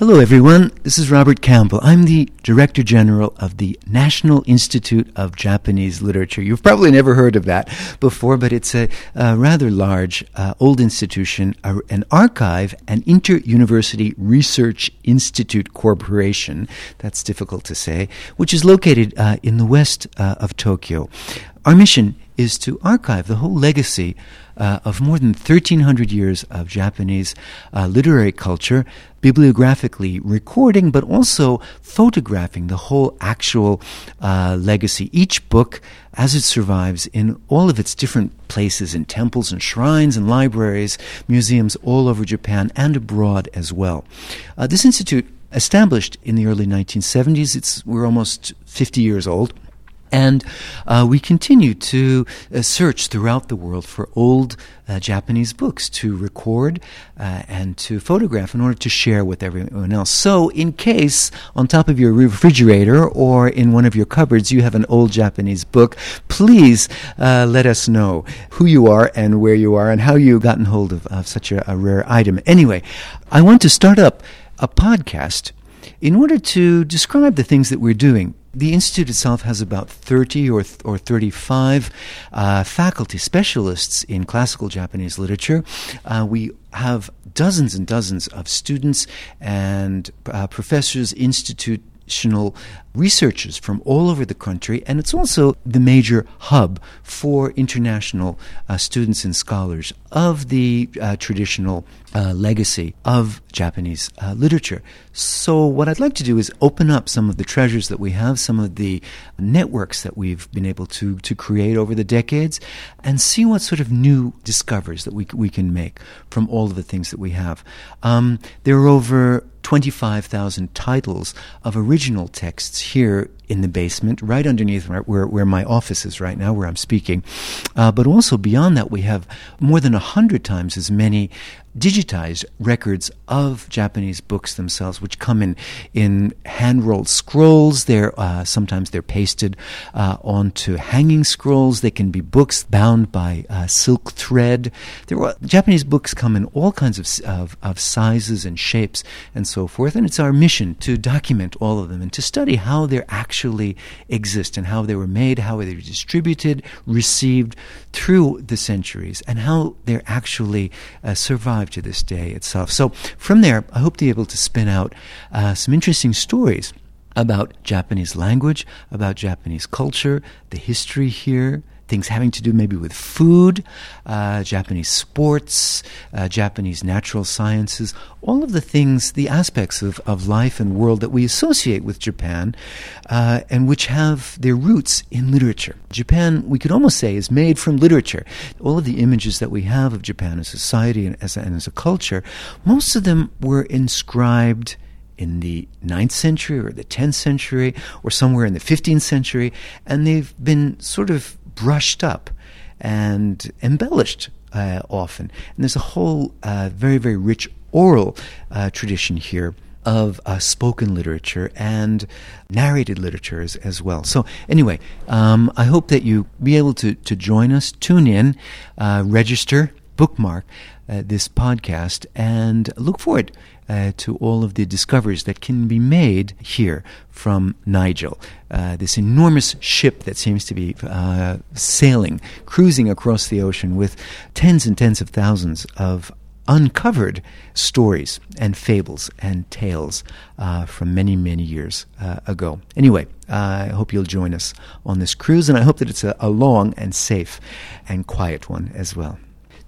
Hello, everyone. This is Robert Campbell. I'm the Director General of the National Institute of Japanese Literature. You've probably never heard of that before, but it's a, a rather large uh, old institution, a, an archive, an inter-university research institute corporation. That's difficult to say, which is located uh, in the west uh, of Tokyo. Our mission is to archive the whole legacy uh, of more than 1,300 years of Japanese uh, literary culture, bibliographically recording, but also photographing the whole actual uh, legacy. Each book, as it survives in all of its different places, in temples and shrines and libraries, museums all over Japan and abroad as well. Uh, this institute, established in the early 1970s, it's, we're almost 50 years old. And uh, we continue to uh, search throughout the world for old uh, Japanese books to record uh, and to photograph in order to share with everyone else. So, in case on top of your refrigerator or in one of your cupboards you have an old Japanese book, please uh, let us know who you are and where you are and how you gotten hold of, of such a, a rare item. Anyway, I want to start up a podcast in order to describe the things that we're doing the Institute itself has about 30 or, or 35 uh, faculty specialists in classical Japanese literature. Uh, we have dozens and dozens of students and uh, professors, institute researchers from all over the country, and it's also the major hub for international uh, students and scholars of the uh, traditional uh, legacy of Japanese uh, literature. So, what I'd like to do is open up some of the treasures that we have, some of the networks that we've been able to, to create over the decades, and see what sort of new discoveries that we, we can make from all of the things that we have. Um, there are over 25,000 titles of original texts here in the basement, right underneath where, where my office is right now, where I'm speaking. Uh, but also beyond that, we have more than 100 times as many digitized records of Japanese books themselves, which come in in hand rolled scrolls. They're uh, sometimes they're pasted uh, onto hanging scrolls. They can be books bound by uh, silk thread. There are, Japanese books come in all kinds of, of, of sizes and shapes and so forth. And it's our mission to document all of them and to study how they actually exist and how they were made, how they were distributed, received through the centuries, and how they're actually uh, survived survive to this day itself. So from there, I hope to be able to spin out uh, some interesting stories about Japanese language, about Japanese culture, the history here, things having to do maybe with food, uh, Japanese sports, uh, Japanese natural sciences, all of the things, the aspects of, of life and world that we associate with Japan uh, and which have their roots in literature. Japan, we could almost say, is made from literature. All of the images that we have of Japan as society and as a, and as a culture, most of them were inscribed in the 9th century or the 10th century or somewhere in the 15th century, and they've been sort of brushed up and embellished uh, often. And there's a whole uh, very, very rich oral uh, tradition here of uh, spoken literature and narrated literature as, as well. So, anyway, um, I hope that you be able to, to join us, tune in, uh, register, bookmark uh, this podcast, and look forward uh, to all of the discoveries that can be made here from NIJL. Uh, this enormous ship that seems to be uh, sailing, cruising across the ocean with tens and tens of thousands of uncovered stories and fables and tales uh, from many, many years uh, ago. Anyway, uh, I hope you'll join us on this cruise, and I hope that it's a, a long and safe and quiet one as well.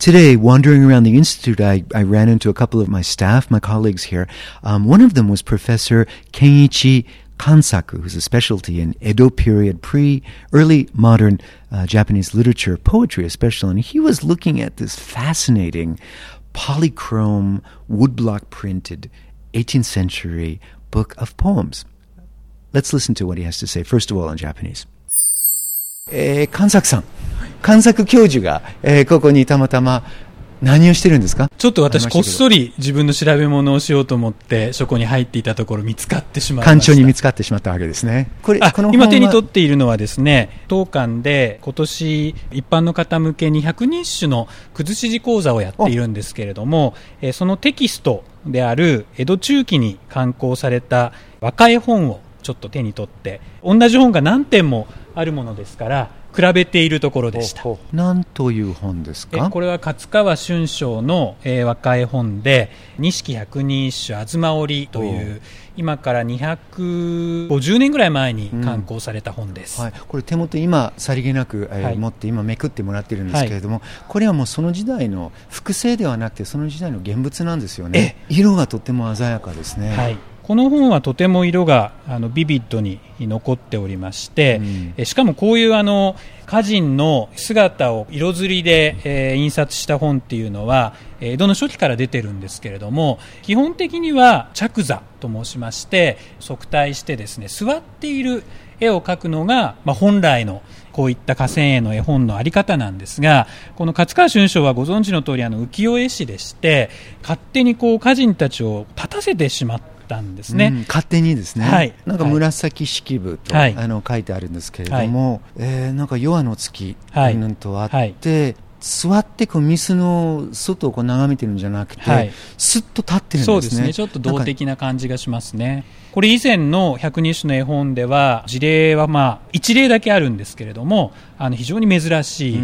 Today, wandering around the Institute, I, I ran into a couple of my staff, my colleagues here. Um, one of them was Professor Kenichi Kansaku, who's a specialty in Edo period, pre early modern uh, Japanese literature, poetry especially. And he was looking at this fascinating polychrome, woodblock printed 18th century book of poems. Let's listen to what he has to say, first of all in Japanese. えー、関作さん、関作教授が、えー、ここにたまたま何をしてるんですか？ちょっと私、こっそり自分の調べ物をしようと思って、そこに入っていたところ見つかってしまいました。館長に見つかってしまったわけですね。これ、この今手に取っているのはですね、当館で今年一般の方向けに百人種の崩し字講座をやっているんですけれども、えそのテキストである江戸中期に刊行された若い本をちょっと手に取って同じ本が何点もあるものですから比べているところでした。何という本ですか？これは勝川春章の、えー、和解本で錦百人一首東織という今から250年ぐらい前に刊行された本です、うんはい、これ手元今さりげなく、えー、はい、持って今めくってもらってるんですけれども、はい、これはもうその時代の複製ではなくてその時代の現物なんですよね。色がとっても鮮やかですね、はいこの本はとても色があのビビッドに残っておりまして、うん、しかもこういうあの歌人の姿を色刷りで、えー、印刷した本っていうのは江戸の初期から出てるんですけれども基本的には着座と申しまして側対してですね座っている絵を描くのが、まあ、本来のこういった河川絵の絵本のあり方なんですがこの勝川春章はご存知の通りあの浮世絵師でして勝手にこう歌人たちを立たせてしまったんですね、うん、勝手にですね、はい、なんか紫式部と、はい、あの書いてあるんですけれども、はい、えー、なんか夜の月とあって、座ってこう水の外をこう眺めてるんじゃなくて、はい、すっと立ってるんですね。そうですね。ちょっと動的な感じがしますね。これ以前の百人種の絵本では事例はまあ一例だけあるんですけれどもあの非常に珍しい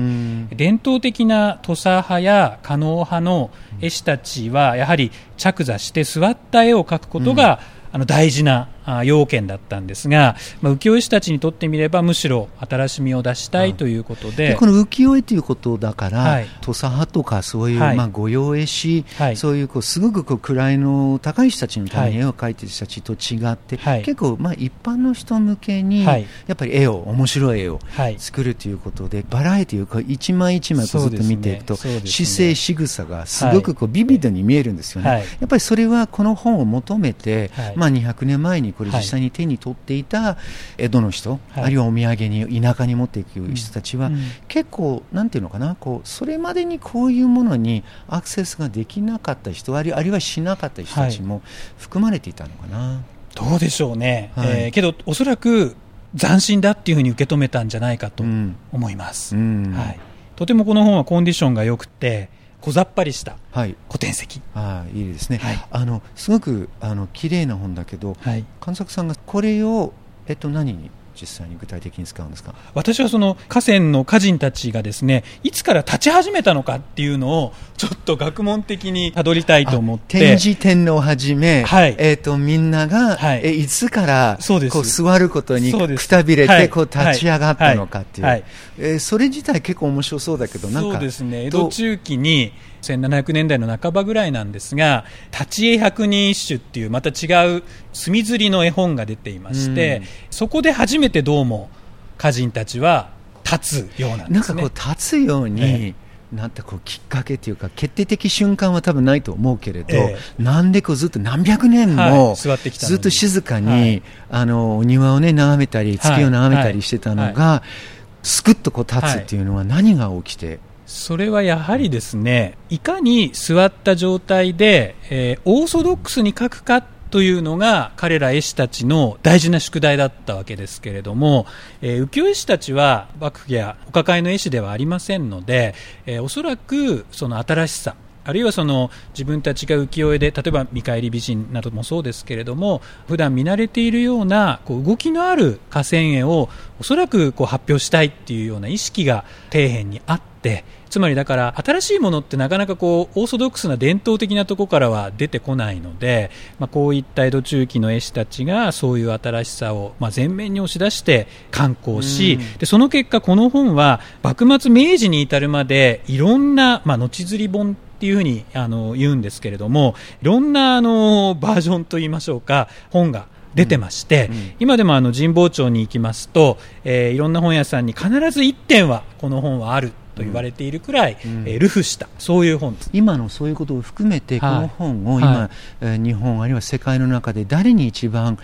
伝統的な土佐派や狩野派の絵師たちはやはり着座して座った絵を描くことが、うん。あの大事な要件だったんですが、まあ、浮世絵師たちにとってみればむしろ新しみを出したいということで、この浮世絵ということだから、はい、土佐派とかそういう、はい、まあ、御用絵師、はい、そういうこうすごくこう位の高い人たちのために絵を描いてる人たちと違って、結構まあ一般の人向けに、やっぱり絵を面白い絵を作るということで、バラエティーを一枚一枚ずっと見ていくと、ねね、姿勢仕草がすごくこうビビッドに見えるんですよね、やっぱりそれはこの本を求めて、まあ、200年前にこれ実際に手に取っていた江戸の人、はい、あるいはお土産に田舎に持っていく人たちは、うん、結構なんていうのかなこうそれまでにこういうものにアクセスができなかった人あるいはしなかった人たちも含まれていたのかな。どうでしょうね、はい、えー、けどおそらく斬新だっていうふうに受け止めたんじゃないかと思います、うんうん、はい、とてもこの本はコンディションが良くて小ざっぱりした古典籍、はい、あいいですね、はい、あのすごくあの綺麗な本だけど、はい、監作さんがこれを、えっと、何に実際に具体的に使うんですか？私はその河川の歌人たちがですねいつから立ち始めたのかっていうのをちょっと学問的にたどりたいと思って。天智天皇をはじめ、はい、えーと、みんなが、はい、えいつからこう座ることにくたびれてこう立ち上がったのかっていう、はい。はい、えー、それ自体結構面白そうだけどなんかそうですね。江戸中期に1700年代の半ばぐらいなんですが「立ち絵百人一首」っていうまた違う墨刷りの絵本が出ていまして、うん、そこで初めてどうも歌人たちは立つようなんですね。なんかこう立つように、ええ。なんてこうきっかけというか決定的瞬間は多分ないと思うけれど、ええ、なんでこうずっと何百年も、ずっと静かに、はい、あのお庭をね眺めたり月を眺めたりしてたのが、はい、すくっとこう立つっていうのは何が起きて、それはやはりですね、いかに座った状態で、えー、オーソドックスに書くかというのが彼ら絵師たちの大事な宿題だったわけですけれども、えー、浮世絵師たちは幕府やお抱えの絵師ではありませんので、えー、おそらくその新しさあるいはその自分たちが浮世絵で例えば見返り美人などもそうですけれども普段見慣れているようなこう動きのある河川絵をおそらくこう発表したいっていうような意識が底辺にあってつまりだから新しいものってなかなかこうオーソドックスな伝統的なところからは出てこないので、まあ、こういった江戸中期の絵師たちがそういう新しさをまあ前面に押し出して刊行し、でその結果この本は幕末明治に至るまでいろんな、まあ、後釣り本っていうふうにあの言うんですけれどもいろんなあのバージョンといいましょうか本が出てまして、うんうん、今でもあの神保町に行きますと、えー、いろんな本屋さんに必ず1点はこの本はあると言われているくらい、うん、えー、ルフしたそういう本今のそういうことを含めて、この本を今、はい、日本あるいは世界の中で誰に一番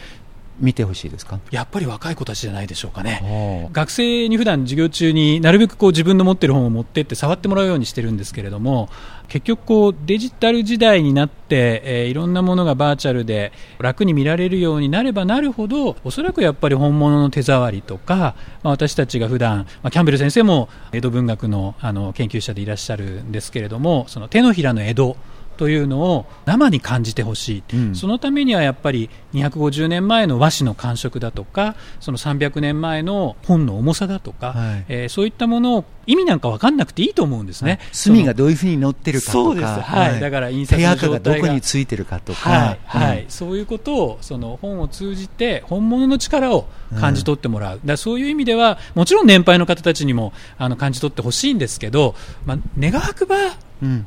見てほしいですか？やっぱり若い子たちじゃないでしょうかね、学生に普段授業中になるべくこう自分の持っている本を持ってって触ってもらうようにしてるんですけれども結局こうデジタル時代になって、えー、いろんなものがバーチャルで楽に見られるようになればなるほどおそらくやっぱり本物の手触りとか、まあ、私たちが普段、まあ、キャンベル先生も江戸文学のあの研究者でいらっしゃるんですけれどもその手のひらの江戸というのを生に感じてほしい、うん、そのためにはやっぱり250年前の和紙の感触だとかその300年前の本の重さだとか、はい、えー、そういったものを意味なんか分かんなくていいと思うんですね、はい、墨がどういうふうに載ってるかとか。そうです、はい、はい、だから印刷の状態が。どこについてるかとか、はい。はい、そういうことをその本を通じて本物の力を感じ取ってもらう、うん、だそういう意味ではもちろん年配の方たちにもあの感じ取ってほしいんですけど、まあ、願わくば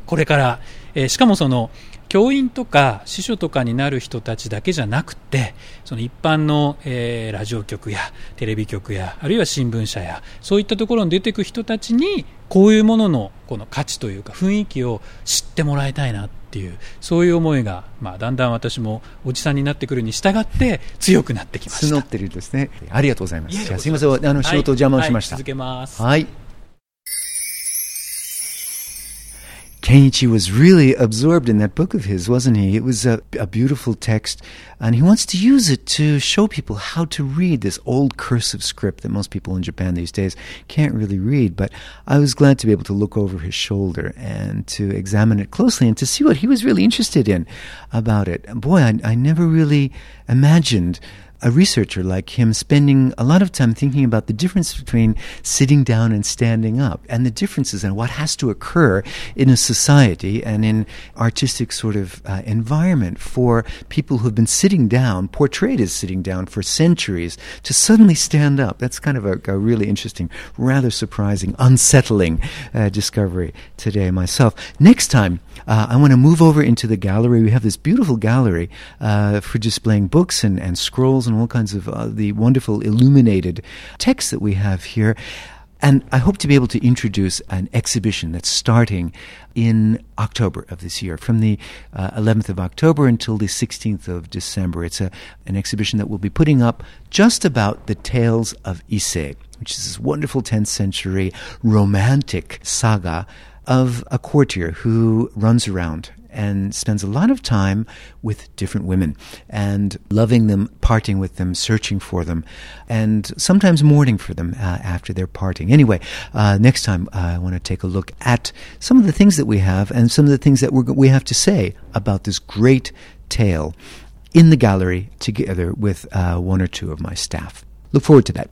これから、えー、しかもその教員とか司書とかになる人たちだけじゃなくてその一般の、えー、ラジオ局やテレビ局やあるいは新聞社やそういったところに出てく人たちにこういうもののこの価値というか雰囲気を知ってもらいたいなっていうそういう思いが、まあ、だんだん私もおじさんになってくるに従って強くなってきました。募ってるんですね。ありがとうございます。すみません。あの仕事を邪魔をしました、はいはい、続けます。はい Kenichi was really absorbed in that book of his, wasn't he? It was a, a, beautiful text, and he wants to use it to show people how to read this old cursive script that most people in Japan these days can't really read. But I was glad to be able to look over his shoulder and to examine it closely and to see what he was really interested in about it. Boy, I, I never really imagined a researcher like him spending a lot of time thinking about the difference between sitting down and standing up and the differences and what has to occur in a society and in artistic sort of uh, environment for people who've been sitting down, portrayed as sitting down for centuries, to suddenly stand up. That's kind of a, a really interesting, rather surprising, unsettling uh, discovery today myself. Next time, uh, I want to move over into the gallery. We have this beautiful gallery uh, for displaying books and, and scrolls and all kinds of uh, the wonderful illuminated texts that we have here. And I hope to be able to introduce an exhibition that's starting in October of this year, from the uh, 11th of October until the 16th of December. It's a, an exhibition that we'll be putting up just about the tales of Ise, which is this wonderful 10th century romantic saga of a courtier who runs around and spends a lot of time with different women and loving them, parting with them, searching for them, and sometimes mourning for them uh, after their parting. Anyway, uh, next time uh, I want to take a look at some of the things that we have and some of the things that we have to say about this great tale in the gallery together with uh, one or two of my staff. Look forward to that.